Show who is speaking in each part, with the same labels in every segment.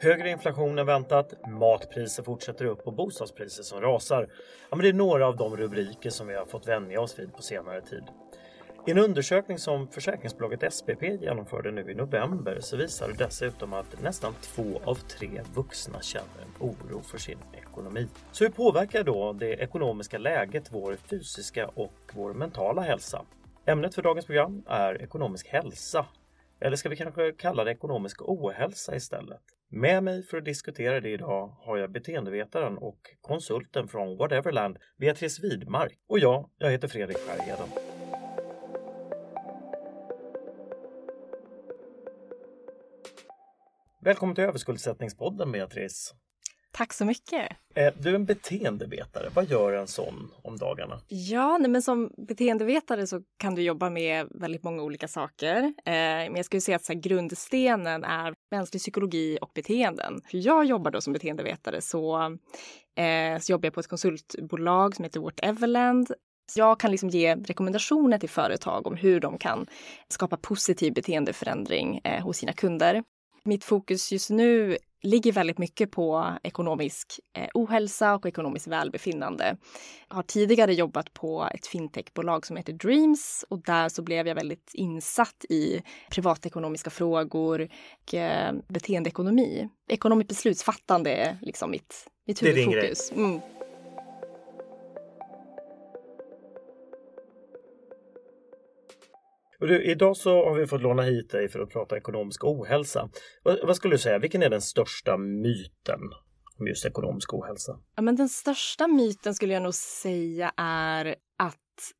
Speaker 1: Högre inflation än väntat, matpriser fortsätter upp och bostadspriser som rasar. Ja, men det är några av de rubriker som vi har fått vänja oss vid på senare tid. I en undersökning som försäkringsbolaget SPP genomförde nu i november så visar det dessutom att nästan två av tre vuxna känner en oro för sin ekonomi. Så hur påverkar då det ekonomiska läget vår fysiska och vår mentala hälsa? Ämnet för dagens program är ekonomisk hälsa. Eller ska vi kanske kalla det ekonomisk ohälsa istället? Med mig för att diskutera det idag har jag beteendevetaren och konsulten från Whateverland, Beatrice Widmark. Och jag, jag heter Fredrik Skärheden. Välkommen till överskuldsättningspodden Beatrice.
Speaker 2: Tack så mycket.
Speaker 1: Eh, du är en beteendevetare. Vad gör en sån om dagarna?
Speaker 2: Ja, men som beteendevetare så kan du jobba med väldigt många olika saker. Eh, men jag skulle säga att så grundstenen är mänsklig psykologi och beteenden. För jag jobbar då som beteendevetare så, eh, så jobbar jag på ett konsultbolag som heter Whateverland jag kan liksom ge rekommendationer till företag om hur de kan skapa positiv beteendeförändring hos sina kunder. Mitt fokus just nu ligger väldigt mycket på ekonomisk eh, ohälsa och ekonomiskt välbefinnande. Jag har tidigare jobbat på ett fintechbolag som heter Dreams och där så blev jag väldigt insatt i privatekonomiska frågor och eh, beteendeekonomi. Ekonomiskt beslutsfattande är liksom mitt, mitt huvudfokus. Mm.
Speaker 1: Och du, idag så har vi fått låna hit dig för att prata ekonomisk ohälsa. Vad, vad, skulle du säga, vilken är den största myten om just ekonomisk ohälsa?
Speaker 2: Ja, men den största myten skulle jag nog säga är att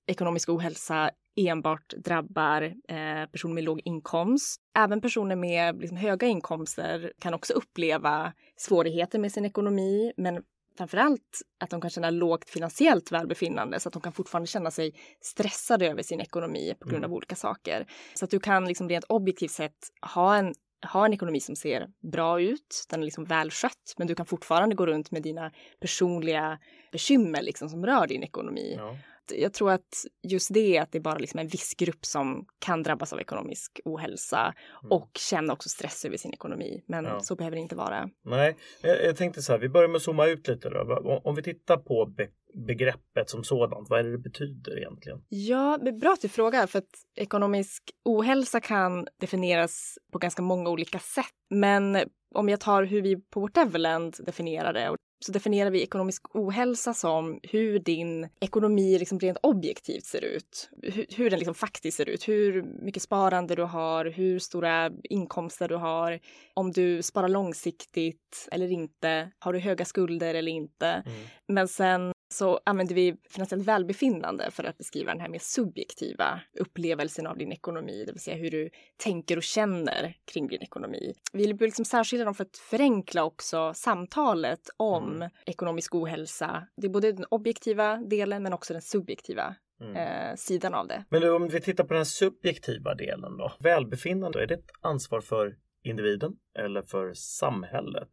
Speaker 2: ekonomisk ohälsa enbart drabbar eh, personer med låg inkomst. Även personer med liksom, höga inkomster kan också uppleva svårigheter med sin ekonomi, men framförallt att de kan känna lågt finansiellt välbefinnande så att de kan fortfarande känna sig stressade över sin ekonomi på grund av mm. olika saker. Så att du kan liksom rent objektivt sett ha en ha en ekonomi som ser bra ut, den är liksom välskött, men du kan fortfarande gå runt med dina personliga bekymmer liksom som rör din ekonomi. Ja jag tror att just det att det är bara liksom en viss grupp som kan drabbas av ekonomisk ohälsa mm. och känna också stress över sin ekonomi. Men ja. så behöver det inte vara.
Speaker 1: Nej, jag, jag, tänkte så här, vi börjar med att zooma ut lite då. Om vi tittar på be begreppet som sådant, vad är det det betyder egentligen?
Speaker 2: Ja, bra att du frågar för att ekonomisk ohälsa kan definieras på ganska många olika sätt. Men om jag tar hur vi på vårt Everland definierar det så definierar vi ekonomisk ohälsa som hur din ekonomi liksom rent objektivt ser ut. Hur, hur den liksom faktiskt ser ut. Hur mycket sparande du har, hur stora inkomster du har, om du sparar långsiktigt eller inte, har du höga skulder eller inte. Mm. Men sen så använder vi finansiellt välbefinnande för att beskriva den här mer subjektiva upplevelsen av din ekonomi, det vill säga hur du tänker och känner kring din ekonomi. Vi vill liksom särskilja dem för att förenkla också samtalet om mm. ekonomisk ohälsa. Det är både den objektiva delen men också den subjektiva Mm. Eh, sidan av det.
Speaker 1: Men om vi tittar på den subjektiva delen då. Välbefinnande, är det ett ansvar för individen eller för samhället?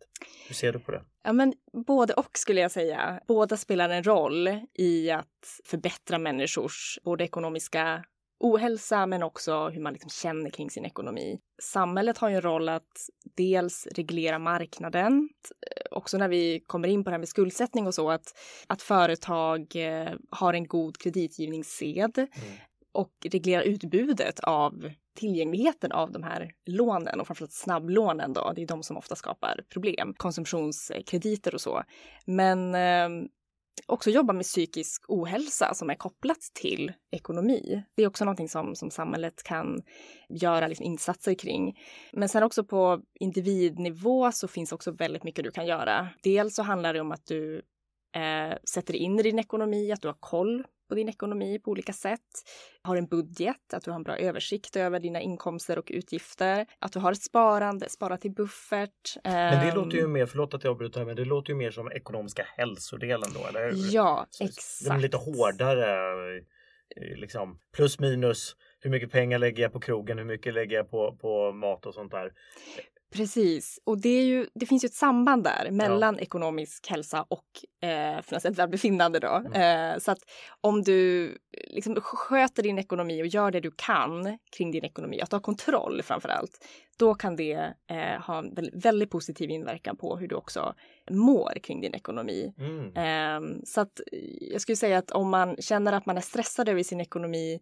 Speaker 1: Hur ser du på det?
Speaker 2: Ja, men både och skulle jag säga. Båda spelar en roll i att förbättra människors både ekonomiska ohälsa men också hur man liksom känner kring sin ekonomi. Samhället har ju en roll att dels reglera marknaden, också när vi kommer in på det här med skuldsättning och så, att, att företag eh, har en god kreditgivningssed mm. och reglera utbudet av tillgängligheten av de här lånen och framförallt snabblånen då, det är de som ofta skapar problem, konsumtionskrediter och så. Men eh, också jobba med psykisk ohälsa som är kopplat till ekonomi. Det är också någonting som, som samhället kan göra liksom insatser kring. Men sen också på individnivå så finns också väldigt mycket du kan göra. Dels så handlar det om att du eh, sätter in i din ekonomi, att du har koll på din ekonomi på olika sätt. Har en budget, att du har en bra översikt över dina inkomster och utgifter. Att du har ett sparande, spara till buffert.
Speaker 1: Men det låter ju ehm, mer, förlåt att jag avbryter men det låter ju mer som ekonomiska hälsodelen då, eller hur?
Speaker 2: Ja, Så exakt.
Speaker 1: Det är lite hårdare, eh, liksom plus minus. Hur mycket pengar lägger jag på krogen? Hur mycket lägger jag på, på mat och sånt där?
Speaker 2: Precis, och det, ju, det finns ju ett samband där mellan ja. ekonomisk hälsa och eh, finansiellt välbefinnande. Då. Mm. Eh, så att om du liksom sköter din ekonomi och gör det du kan kring din ekonomi, att du har kontroll framför allt, då kan det eh, ha en väldigt, väldigt, positiv inverkan på hur du också mår kring din ekonomi. Mm. Eh, så att jag skulle säga att om man känner att man är stressad över sin ekonomi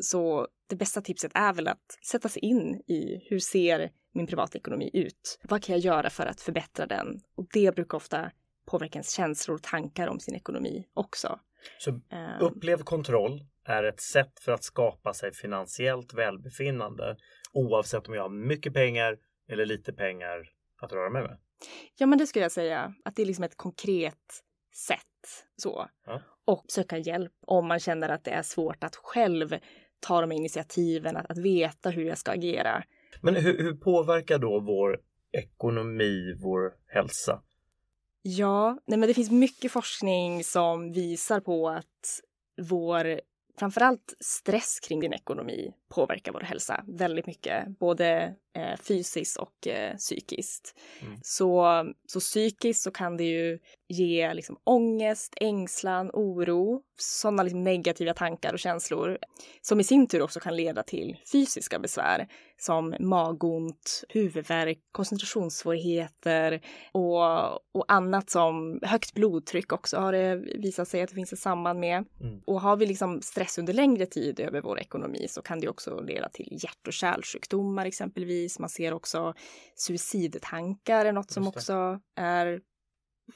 Speaker 2: så det bästa tipset är väl att sätta sig in i hur ser min privatekonomi ut? Vad kan jag göra för att förbättra den? Och det brukar ofta påverka ens känslor och tankar om sin ekonomi också.
Speaker 1: Så ehm. upplevd kontroll är ett sätt för att skapa sig finansiellt välbefinnande oavsett om jag har mycket pengar eller lite pengar att röra mig med?
Speaker 2: Ja, men det skulle jag säga att det är liksom ett konkret sätt så. Ja. Och söka hjälp om man känner att det är svårt att själv ta de initiativen, att, att veta hur jag ska agera.
Speaker 1: Men hur, hur påverkar då vår ekonomi vår hälsa?
Speaker 2: Ja, nej men det finns mycket forskning som visar på att vår framförallt stress kring din ekonomi påverkar vår hälsa väldigt mycket, både eh, fysiskt och eh, psykiskt. Mm. Så, så psykiskt så kan det ju ge liksom ångest, ängslan, oro, sådana liksom negativa tankar och känslor som i sin tur också kan leda till fysiska besvär som magont, huvudvärk, koncentrationssvårigheter och, och annat som högt blodtryck också har det visat sig att det finns ett samband med. Mm. Och har vi liksom stress under längre tid över vår ekonomi så kan det också leda till hjärt och kärlsjukdomar exempelvis. Man ser också suicidtankar är något som också är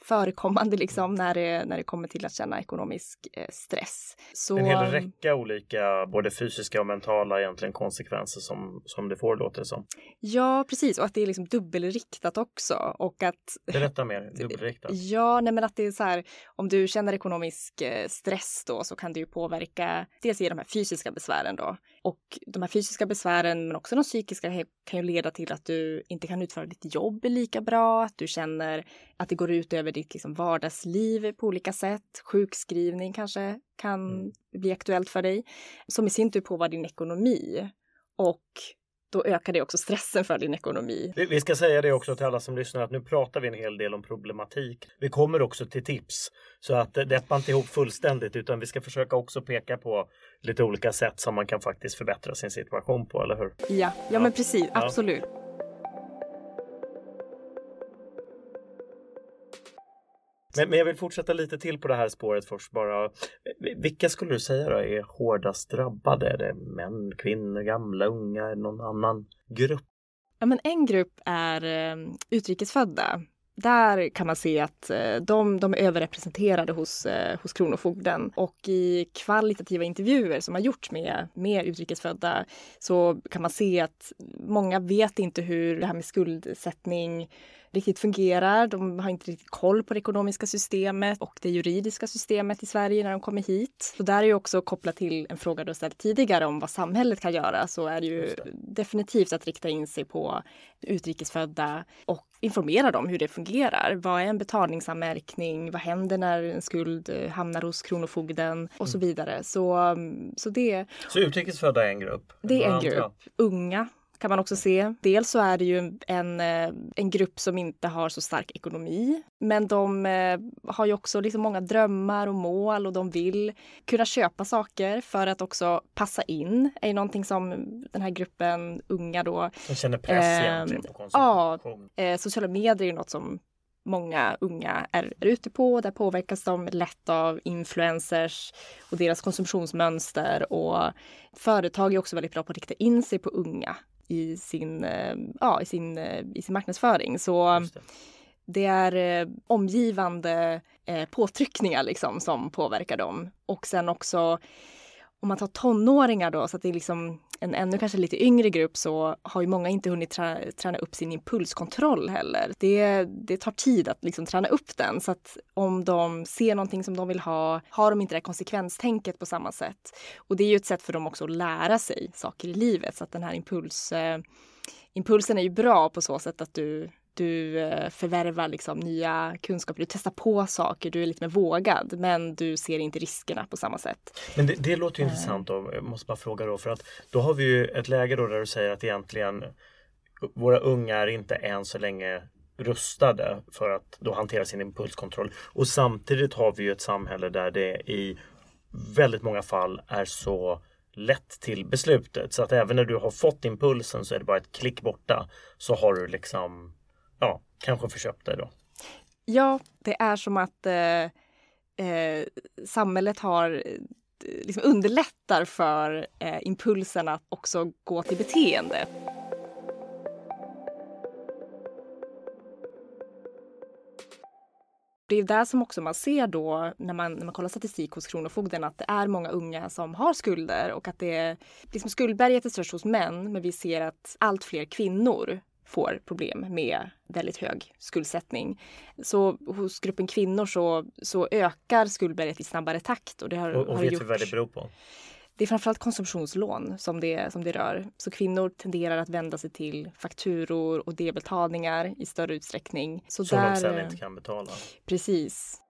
Speaker 2: förekommande liksom när det, när det kommer till att känna ekonomisk eh, stress.
Speaker 1: Så... En hel räcka olika både fysiska och mentala egentligen konsekvenser som, som det får låter det som.
Speaker 2: Ja precis och att det är liksom dubbelriktat också och att
Speaker 1: Berätta mer, dubbelriktat.
Speaker 2: Ja, nej men att det är så här om du känner ekonomisk eh, stress då så kan det ju påverka dels i de här fysiska besvären då och de här fysiska besvären men också de psykiska kan ju leda till att du inte kan utföra ditt jobb lika bra, att du känner att det går ut över ditt liksom vardagsliv på olika sätt. Sjukskrivning kanske kan mm. bli aktuellt för dig, som i sin tur påverkar din ekonomi. Och då ökar det också stressen för din ekonomi.
Speaker 1: Vi ska säga det också till alla som lyssnar att nu pratar vi en hel del om problematik. Vi kommer också till tips så att deppa inte ihop fullständigt utan vi ska försöka också peka på lite olika sätt som man kan faktiskt förbättra sin situation på, eller hur?
Speaker 2: Ja, ja, ja. men precis, absolut.
Speaker 1: Men, men jag vill fortsätta lite till på det här spåret först bara. Vilka skulle du säga då är hårdast drabbade? Är det män, kvinnor, gamla, unga, någon annan grupp?
Speaker 2: Ja, men en grupp är eh, utrikesfödda. Där kan man se att eh, de, de är överrepresenterade hos, eh, hos Kronofogden och i kvalitativa intervjuer som har gjorts med, med utrikesfödda så kan man se att många vet inte hur det här med skuldsättning riktigt fungerar. De har inte riktigt koll på det ekonomiska systemet och det juridiska systemet i Sverige när de kommer hit. Så där är ju också kopplat till en fråga du ställt tidigare om vad samhället kan göra så är det ju det. definitivt att rikta in sig på utrikesfödda och informera dem hur det fungerar. Vad är en betalningsanmärkning? Vad händer när en skuld eh, hamnar hos Kronofogden och så mm. vidare. Så, mm, så det.
Speaker 1: Så utrikesfödda är en grupp?
Speaker 2: Det är en grupp. Unga kan man också se. Dels så är det ju en, eh, en grupp som inte har så stark ekonomi, men de eh, har ju också liksom många drömmar och mål och de vill kunna köpa saker för att också passa in. är ju någonting som den här gruppen unga då.
Speaker 1: Som känner press eh, egentligen på
Speaker 2: konsumtion. Ja, eh, sociala medier är ju något som många unga är, är ute på. Där påverkas de lätt av influencers och deras konsumtionsmönster och företag är också väldigt bra på att rikta in sig på unga i sin, eh, ja, i sin, eh, i sin marknadsföring. Så det. det. är eh, omgivande påtryckningar liksom som påverkar dem. Och sen också om man tar tonåringar då, så att det är liksom en ännu kanske lite yngre grupp så har ju många inte hunnit trä, träna upp sin impulskontroll heller. Det, det tar tid att liksom träna upp den så att om de ser någonting som de vill ha har de inte det konsekvenstänket på samma sätt. Och det är ju ett sätt för dem också att lära sig saker i livet så att den här impuls, eh, impulsen är ju bra på så sätt att du du eh, förvärvar liksom nya kunskaper, du testar på saker, du är lite mer vågad men du ser inte riskerna på samma sätt.
Speaker 1: Men det, det låter ju uh. intressant då, jag måste bara fråga då för att då har vi ju ett läge då där du säger att egentligen våra unga är inte än så länge rustade för att då hantera sin impulskontroll. Och samtidigt har vi ju ett samhälle där det i väldigt många fall är så lätt till beslutet. Så att även när du har fått impulsen så är det bara ett klick borta. Så har du liksom, ja, kanske förköpt dig då.
Speaker 2: Ja, det är som att eh, eh, samhället har eh, liksom underlättar för eh, impulsen att också gå till beteende. Det är där som också man ser då när man, när man kollar statistik hos Kronofogden att det är många unga som har skulder och att det är liksom skuldberget är störst hos män men vi ser att allt fler kvinnor får problem med väldigt hög skuldsättning. Så hos gruppen kvinnor så, så ökar skuldberget i snabbare takt.
Speaker 1: Och, det har, och, och har vet gjort... vad det beror på?
Speaker 2: Det är framförallt konsumtionslån som det, som det rör. Så kvinnor tenderar att vända sig till fakturor och delbetalningar i större utsträckning.
Speaker 1: Så som där, de sen inte kan betala?
Speaker 2: Precis.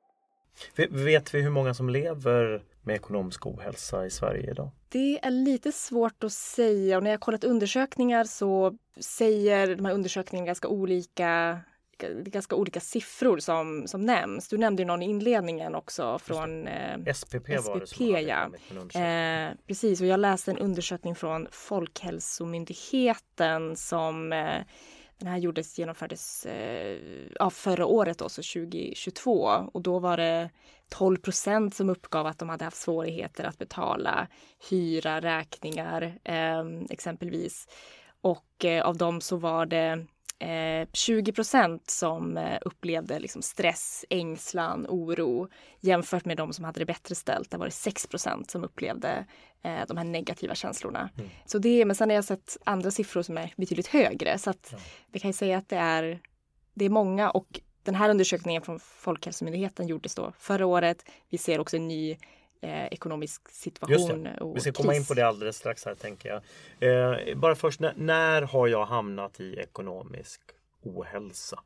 Speaker 1: Vet vi hur många som lever med ekonomisk ohälsa i Sverige idag?
Speaker 2: Det är lite svårt att säga och när jag kollat undersökningar så säger de här undersökningarna ganska olika ganska olika siffror som, som nämns. Du nämnde ju någon i inledningen också från
Speaker 1: eh, SPP, var SPP, det
Speaker 2: ja. Eh, precis, och jag läste en undersökning från Folkhälsomyndigheten som eh, den här gjordes, genomfördes eh, ja, förra året, då, så 2022. Och då var det 12 procent som uppgav att de hade haft svårigheter att betala hyra, räkningar eh, exempelvis. Och eh, av dem så var det eh, 20 procent som eh, upplevde liksom stress, ängslan, oro jämfört med de som hade det bättre ställt. Där var det 6 procent som upplevde eh, de här negativa känslorna. Mm. Så det, men sen har jag sett andra siffror som är betydligt högre så att vi kan säga att det är, det är många och den här undersökningen från Folkhälsomyndigheten gjordes då förra året. Vi ser också en ny eh, ekonomisk situation.
Speaker 1: Och Vi ska komma in på det alldeles strax här tänker jag. Eh, bara först, när, när har jag hamnat i ekonomisk ohälsa?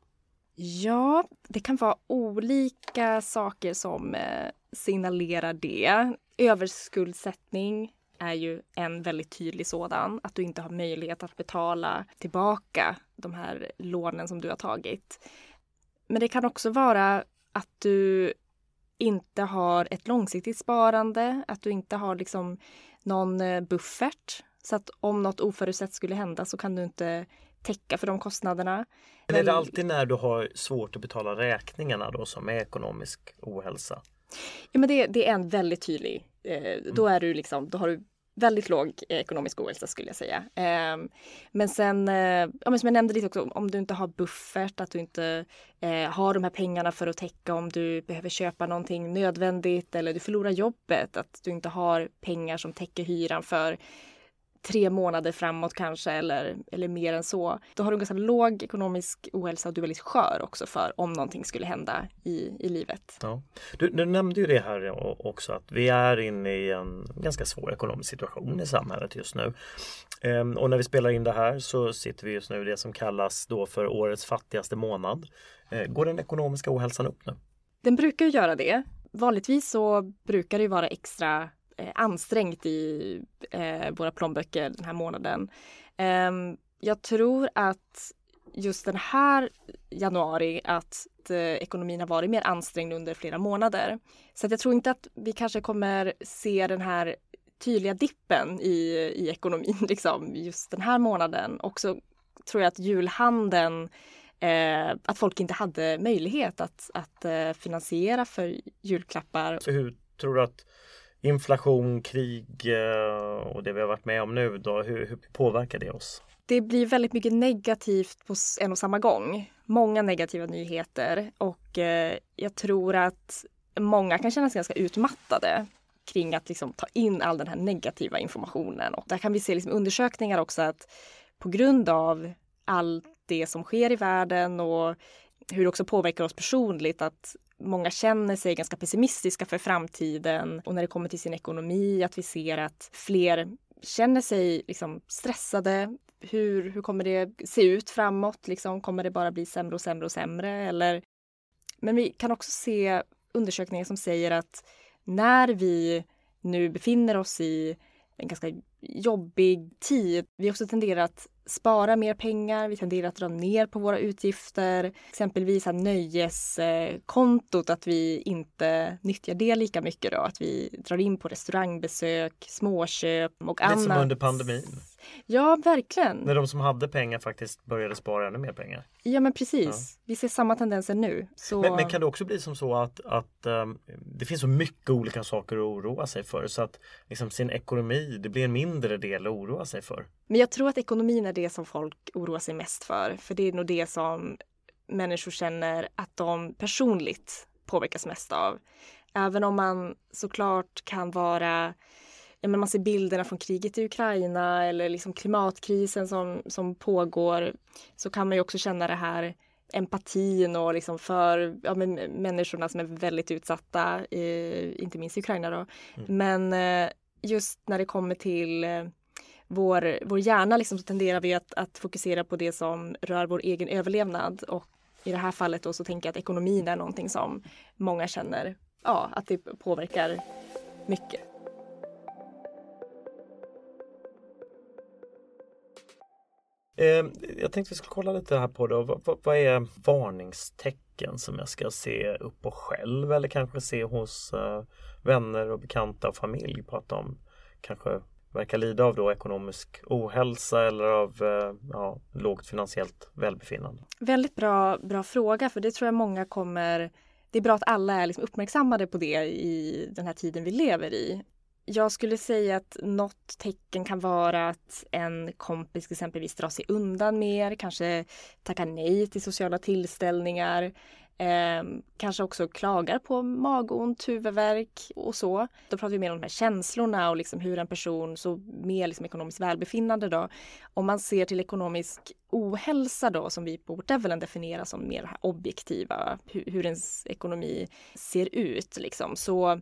Speaker 2: Ja, det kan vara olika saker som eh, signalerar det. Överskuldsättning är ju en väldigt tydlig sådan. Att du inte har möjlighet att betala tillbaka de här lånen som du har tagit. Men det kan också vara att du inte har ett långsiktigt sparande, att du inte har liksom någon eh, buffert. Så att om något oförutsett skulle hända så kan du inte täcka för de kostnaderna.
Speaker 1: Men är det alltid när du har svårt att betala räkningarna då som är ekonomisk ohälsa?
Speaker 2: Ja men det, det är en väldigt tydlig, eh, då är du liksom, då har du väldigt låg eh, ekonomisk ohälsa skulle jag säga. Eh, men sen, eh, ja, men som jag nämnde lite också, om du inte har buffert, att du inte eh, har de här pengarna för att täcka om du behöver köpa någonting nödvändigt eller du förlorar jobbet, att du inte har pengar som täcker hyran för tre månader framåt kanske eller, eller mer än så. Då har du ganska låg ekonomisk ohälsa och du är väldigt skör också för om någonting skulle hända i, i livet.
Speaker 1: Ja. Du, du nämnde ju det här också att vi är inne i en ganska svår ekonomisk situation i samhället just nu. Ehm, och när vi spelar in det här så sitter vi just nu i det som kallas då för årets fattigaste månad. Ehm, går den ekonomiska ohälsan upp nu?
Speaker 2: Den brukar göra det. Vanligtvis så brukar det vara extra Eh, ansträngt i eh, våra plånböcker den här månaden. Eh, jag tror att just den här januari att eh, ekonomin har varit mer ansträngd under flera månader. Så att jag tror inte att vi kanske kommer se den här tydliga dippen i, i ekonomin liksom, just den här månaden. Och så tror jag att julhandeln Eh, att folk inte hade möjlighet att, att eh, finansiera för julklappar.
Speaker 1: Så hur tror du att inflation, krig eh, och det vi har varit med om nu då, hur, hur påverkar det oss?
Speaker 2: Det blir väldigt mycket negativt på en och samma gång. Många negativa nyheter och eh, jag tror att många kan känna sig ganska utmattade kring att liksom ta in all den här negativa informationen. Och där kan vi se liksom undersökningar också att på grund av allt det som sker i världen och hur det också påverkar oss personligt att många känner sig ganska pessimistiska för framtiden och när det kommer till sin ekonomi att vi ser att fler känner sig liksom stressade. Hur, hur kommer det se ut framåt? Liksom, kommer det bara bli sämre och sämre och sämre? Eller... Men vi kan också se undersökningar som säger att när vi nu befinner oss i en ganska jobbig tid. Vi också tenderar att spara mer pengar, vi tenderar att dra ner på våra utgifter. Exempelvis nöjeskontot, att vi inte nyttjar det lika mycket då. Att vi drar in på restaurangbesök, småköp och
Speaker 1: Lite
Speaker 2: annat.
Speaker 1: som under pandemin.
Speaker 2: Ja, verkligen.
Speaker 1: När de som hade pengar faktiskt började spara ännu mer pengar.
Speaker 2: Ja, men precis. Vi ser samma tendenser nu. Så...
Speaker 1: Men, men kan det också bli som så att, att um, det finns så mycket olika saker att oroa sig för så att liksom, sin ekonomi, det blir en mindre del att oroa sig för?
Speaker 2: Men jag tror att ekonomin är det som folk oroar sig mest för. För det är nog det som människor känner att de personligt påverkas mest av. Även om man såklart kan vara ja, men man ser bilderna från kriget i Ukraina eller liksom klimatkrisen som, som pågår så kan man ju också känna det här empatin och liksom för ja, men människorna som är väldigt utsatta, i, inte minst i Ukraina. Då. Mm. Men eh, just när det kommer till eh, vår, vår hjärna liksom, så tenderar vi att, att fokusera på det som rör vår egen överlevnad och i det här fallet då så tänker jag att ekonomin är någonting som många känner ja, att det påverkar mycket.
Speaker 1: Ehm, jag tänkte vi skulle kolla lite här på då. Vad, vad, är varningstecken som jag ska se upp på själv eller kanske se hos eh, vänner och bekanta och familj på att de kanske verkar lida av då ekonomisk ohälsa eller av eh, ja, lågt finansiellt välbefinnande?
Speaker 2: Väldigt bra, bra fråga för det tror jag många kommer det är bra att alla är liksom uppmärksammade på det i den här tiden vi lever i. Jag skulle säga att något tecken kan vara att en kompis exempelvis drar sig undan mer, kanske tackar nej till sociala tillställningar, eh, kanske också klagar på magont, huvudvärk och så. Då pratar vi mer om de här känslorna och liksom hur en person, så mer liksom ekonomiskt välbefinnande då. Om man ser till ekonomisk ohälsa då som vi på Whateverland definierar som mer objektiva, hur, hur ens ekonomi ser ut liksom. Så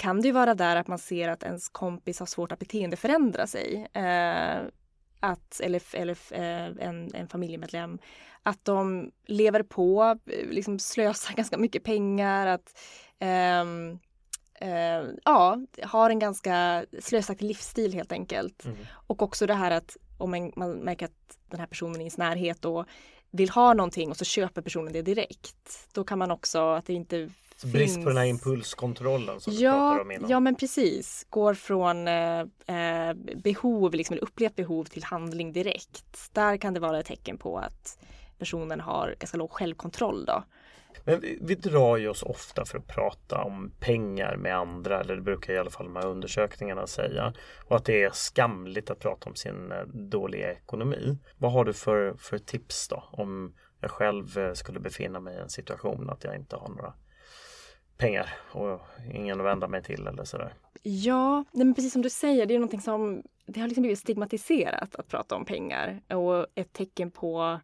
Speaker 2: kan det ju vara där att man ser att ens kompis har svårt att beteendeförändra sig. Eh, att, eller eller eh, en, en familjemedlem, att de lever på, liksom slösar ganska mycket pengar, att eh, eh, ja, har en ganska slösaktig livsstil helt enkelt. Mm. Och också det här att om man, man märker att den här personen i ens närhet då vill ha någonting och så köper personen det direkt. Då kan man också att det inte
Speaker 1: så brist på den här impulskontrollen som
Speaker 2: ja,
Speaker 1: du pratar om innan.
Speaker 2: Ja men precis. Går från eh, eh, behov, liksom, eller upplevt behov till handling direkt. Där kan det vara ett tecken på att personen har ganska låg självkontroll då.
Speaker 1: Men vi, vi drar ju oss ofta för att prata om pengar med andra, eller det brukar i alla fall de här undersökningarna säga. Och att det är skamligt att prata om sin eh, dåliga ekonomi. Vad har du för, för tips då? Om jag själv eh, skulle befinna mig i en situation att jag inte har några pengar och ingen att vända mig till eller sådär.
Speaker 2: Ja, men precis som du säger, det är någonting som det har liksom blivit stigmatiserat att prata om pengar och ett tecken på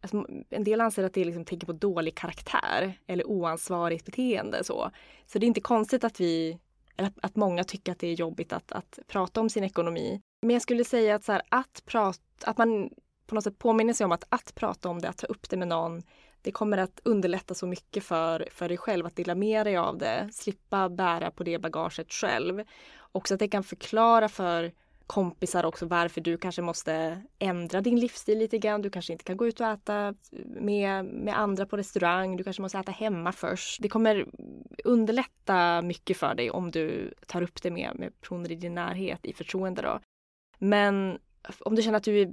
Speaker 2: Alltså, en del anser att det är liksom tecken på dålig karaktär eller oansvarigt beteende. Så, så det är inte konstigt att vi eller att många tycker att det är jobbigt att, att prata om sin ekonomi. Men jag skulle säga att, så här, att, prata, att man på något sätt påminner sig om att, att prata om det, att ta upp det med någon, det kommer att underlätta så mycket för, för dig själv att dela med dig av det, slippa bära på det bagaget själv. Också att det kan förklara för kompisar också varför du kanske måste ändra din livsstil lite grann. Du kanske inte kan gå ut och äta med, med andra på restaurang. Du kanske måste äta hemma först. Det kommer underlätta mycket för dig om du tar upp det med, med personer i din närhet i förtroende. Då. Men om du känner att du är i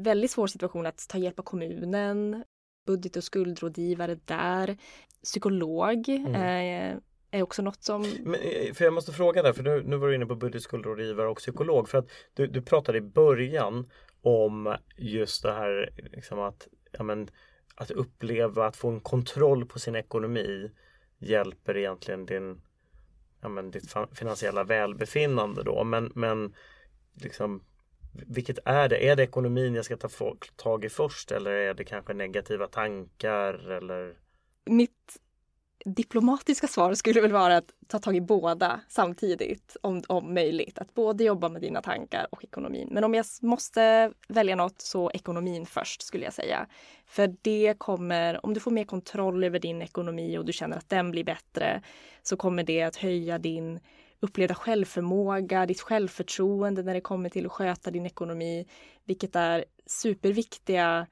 Speaker 2: väldigt svår situation att ta hjälp av kommunen, budget och skuldrådgivare där, psykolog mm. eh, är också något som...
Speaker 1: Men, eh, för jag måste fråga där, för nu, nu var du inne på budget, skuldrådgivare och psykolog. För att du, du pratade i början om just det här liksom att, ja, men, att uppleva, att få en kontroll på sin ekonomi hjälper egentligen din, ja, men, ditt finansiella välbefinnande då. Men, men liksom, vilket är det? Är det ekonomin jag ska ta tag i först eller är det kanske negativa tankar eller?
Speaker 2: Mitt diplomatiska svar skulle väl vara att ta tag i båda samtidigt om, om möjligt. Att både jobba med dina tankar och ekonomin. Men om jag måste välja något så ekonomin först skulle jag säga. För det kommer, om du får mer kontroll över din ekonomi och du känner att den blir bättre så kommer det att höja din upplevda självförmåga, ditt självförtroende när det kommer till att sköta din ekonomi, vilket är superviktiga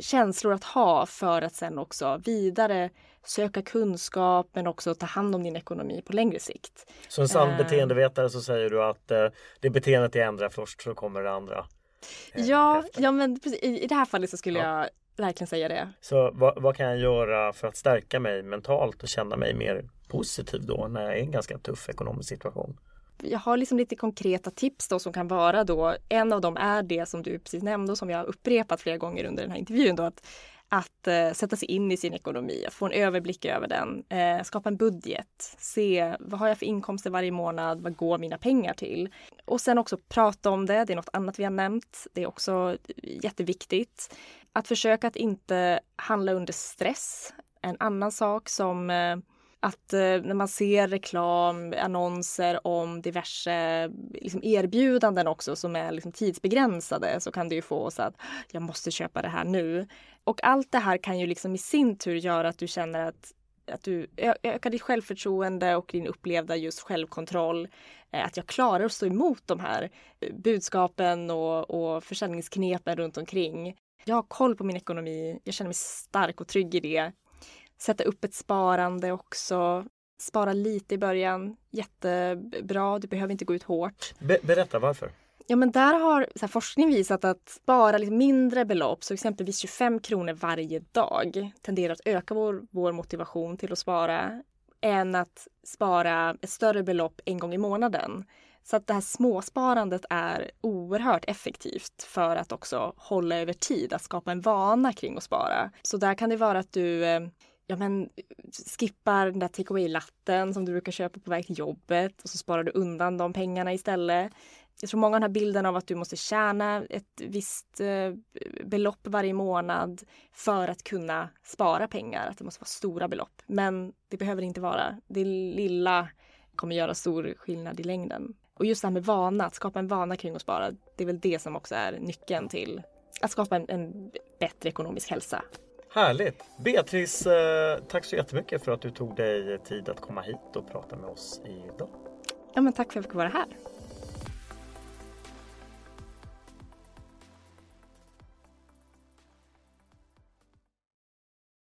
Speaker 2: känslor att ha för att sen också vidare söka kunskap men också ta hand om din ekonomi på längre sikt.
Speaker 1: Som sann uh, beteendevetare så säger du att uh, det beteendet jag ändrar först så kommer det andra.
Speaker 2: Uh, ja, ja, men i, i det här fallet så skulle ja. jag verkligen säga det.
Speaker 1: Så vad, vad, kan jag göra för att stärka mig mentalt och känna mig mer positiv då när jag är i en ganska tuff ekonomisk situation?
Speaker 2: jag har liksom lite konkreta tips då som kan vara då. En av dem är det som du precis nämnde och som jag har upprepat flera gånger under den här intervjun. Då, att, att uh, sätta sig in i sin ekonomi, få en överblick över den, uh, skapa en budget, se vad har jag för inkomster varje månad, vad går mina pengar till? Och sen också prata om det, det är något annat vi har nämnt, det är också jätteviktigt. Att försöka att inte handla under stress. En annan sak som eh, att eh, när man ser reklam, annonser om diverse liksom, erbjudanden också som är liksom, tidsbegränsade så kan det ju få oss att jag måste köpa det här nu. Och allt det här kan ju liksom i sin tur göra att du känner att att du ökar ditt självförtroende och din upplevda just självkontroll. Eh, att jag klarar att stå emot de här budskapen och, och försäljningsknepen runt omkring. Jag har koll på min ekonomi. Jag känner mig stark och trygg i det sätta upp ett sparande också. Spara lite i början, jättebra. Du behöver inte gå ut hårt.
Speaker 1: Be berätta varför.
Speaker 2: Ja, men där har här, forskning visat att spara lite mindre belopp, så exempelvis 25 kronor varje dag, tenderar att öka vår, vår motivation till att spara än att spara ett större belopp en gång i månaden. Så att det här småsparandet är oerhört effektivt för att också hålla över tid, att skapa en vana kring att spara. Så där kan det vara att du eh, ja men skippar den där take away-latten som du brukar köpa på väg till jobbet och så sparar du undan de pengarna istället. Jag tror många har bilden av att du måste tjäna ett visst eh, belopp varje månad för att kunna spara pengar, att det måste vara stora belopp. Men det behöver inte vara. Det lilla kommer göra stor skillnad i längden. Och just det här med vana, att skapa en vana kring att spara, det är väl det som också är nyckeln till att skapa en, en bättre ekonomisk hälsa.
Speaker 1: Härligt! Beatrice, eh, tack så jättemycket för att du tog dig tid att komma hit och prata med oss idag.
Speaker 2: Ja, men tack för att jag fick vara här.